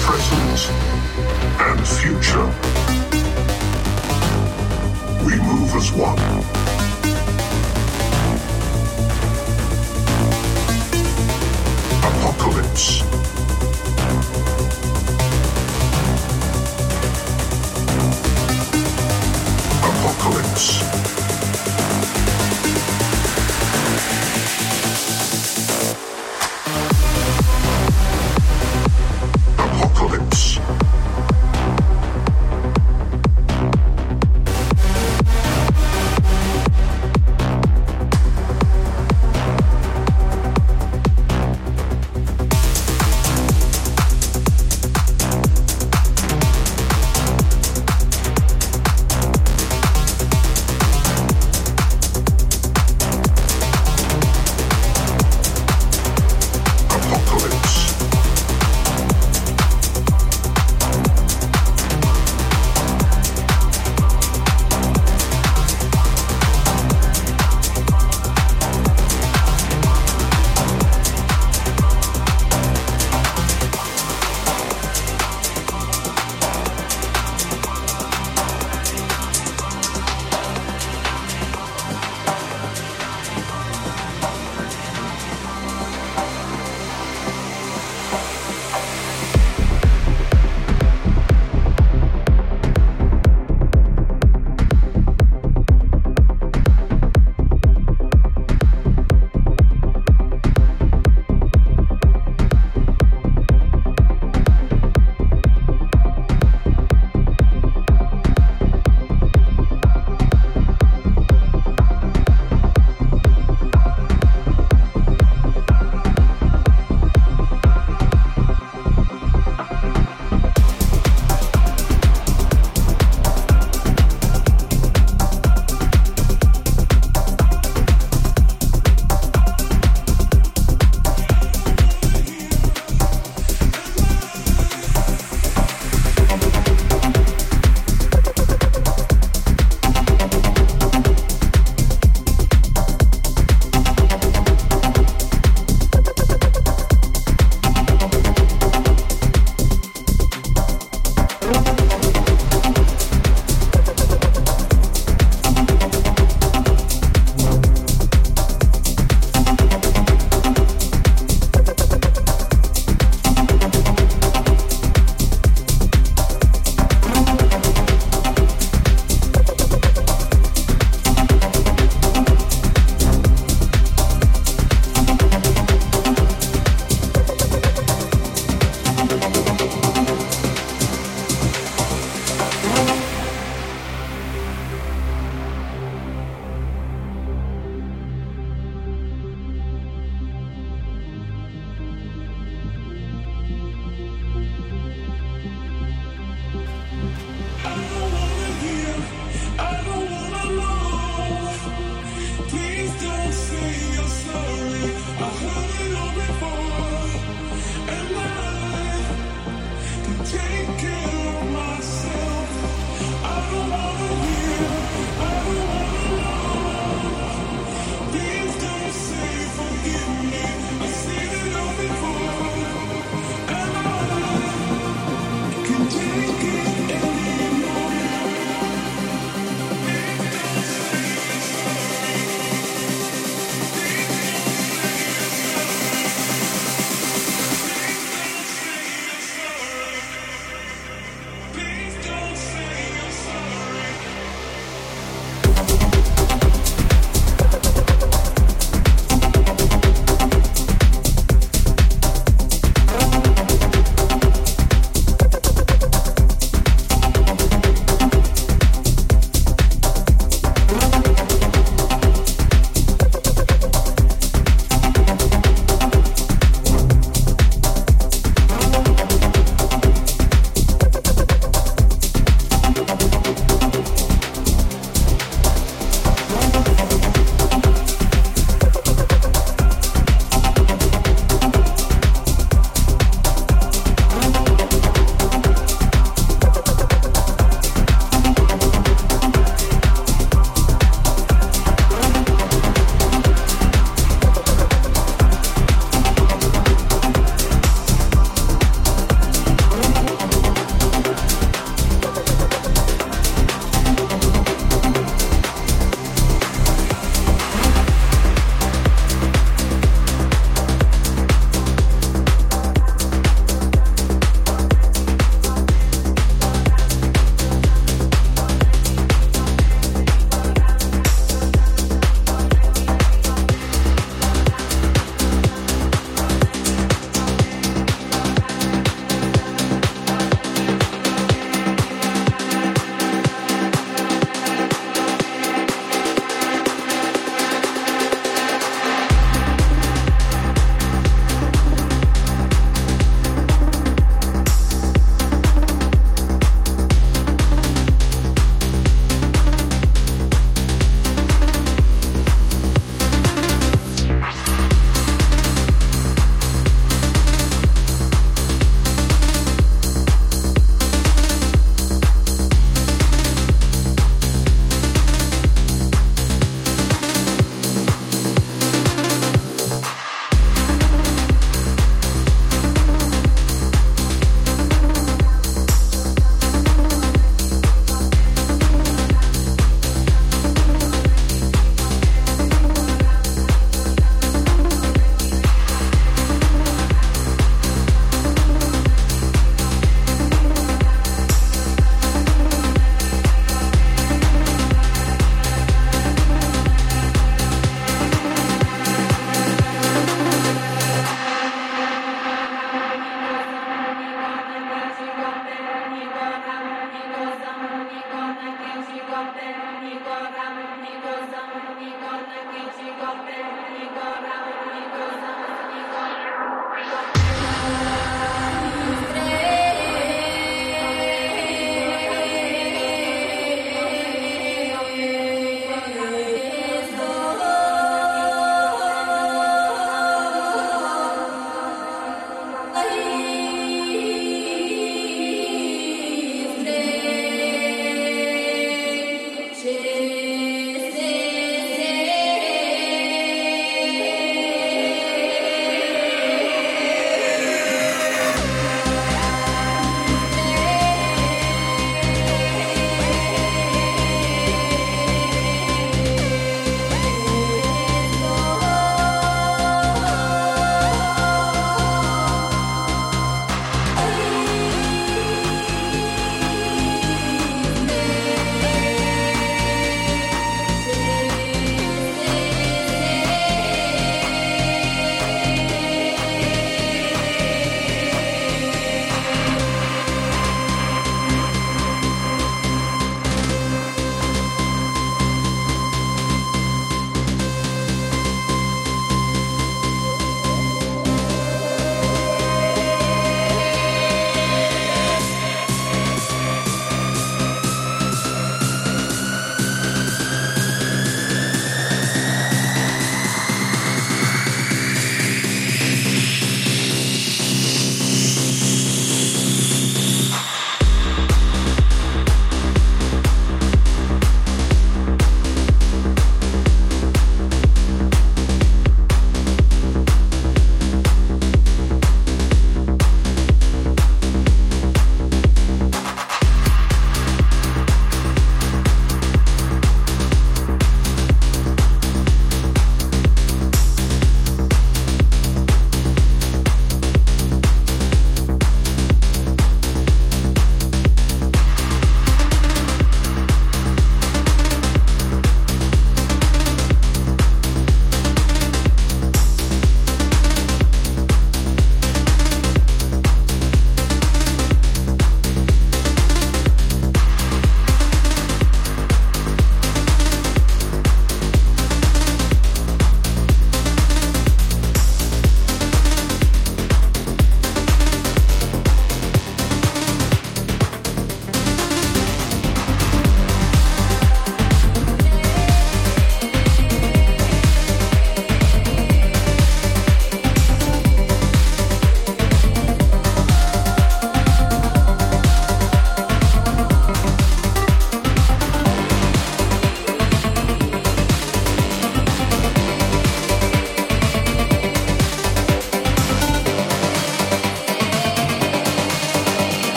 present, and future, we move as one. Apocalypse. Apocalypse.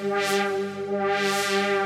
Wow, wow, wow.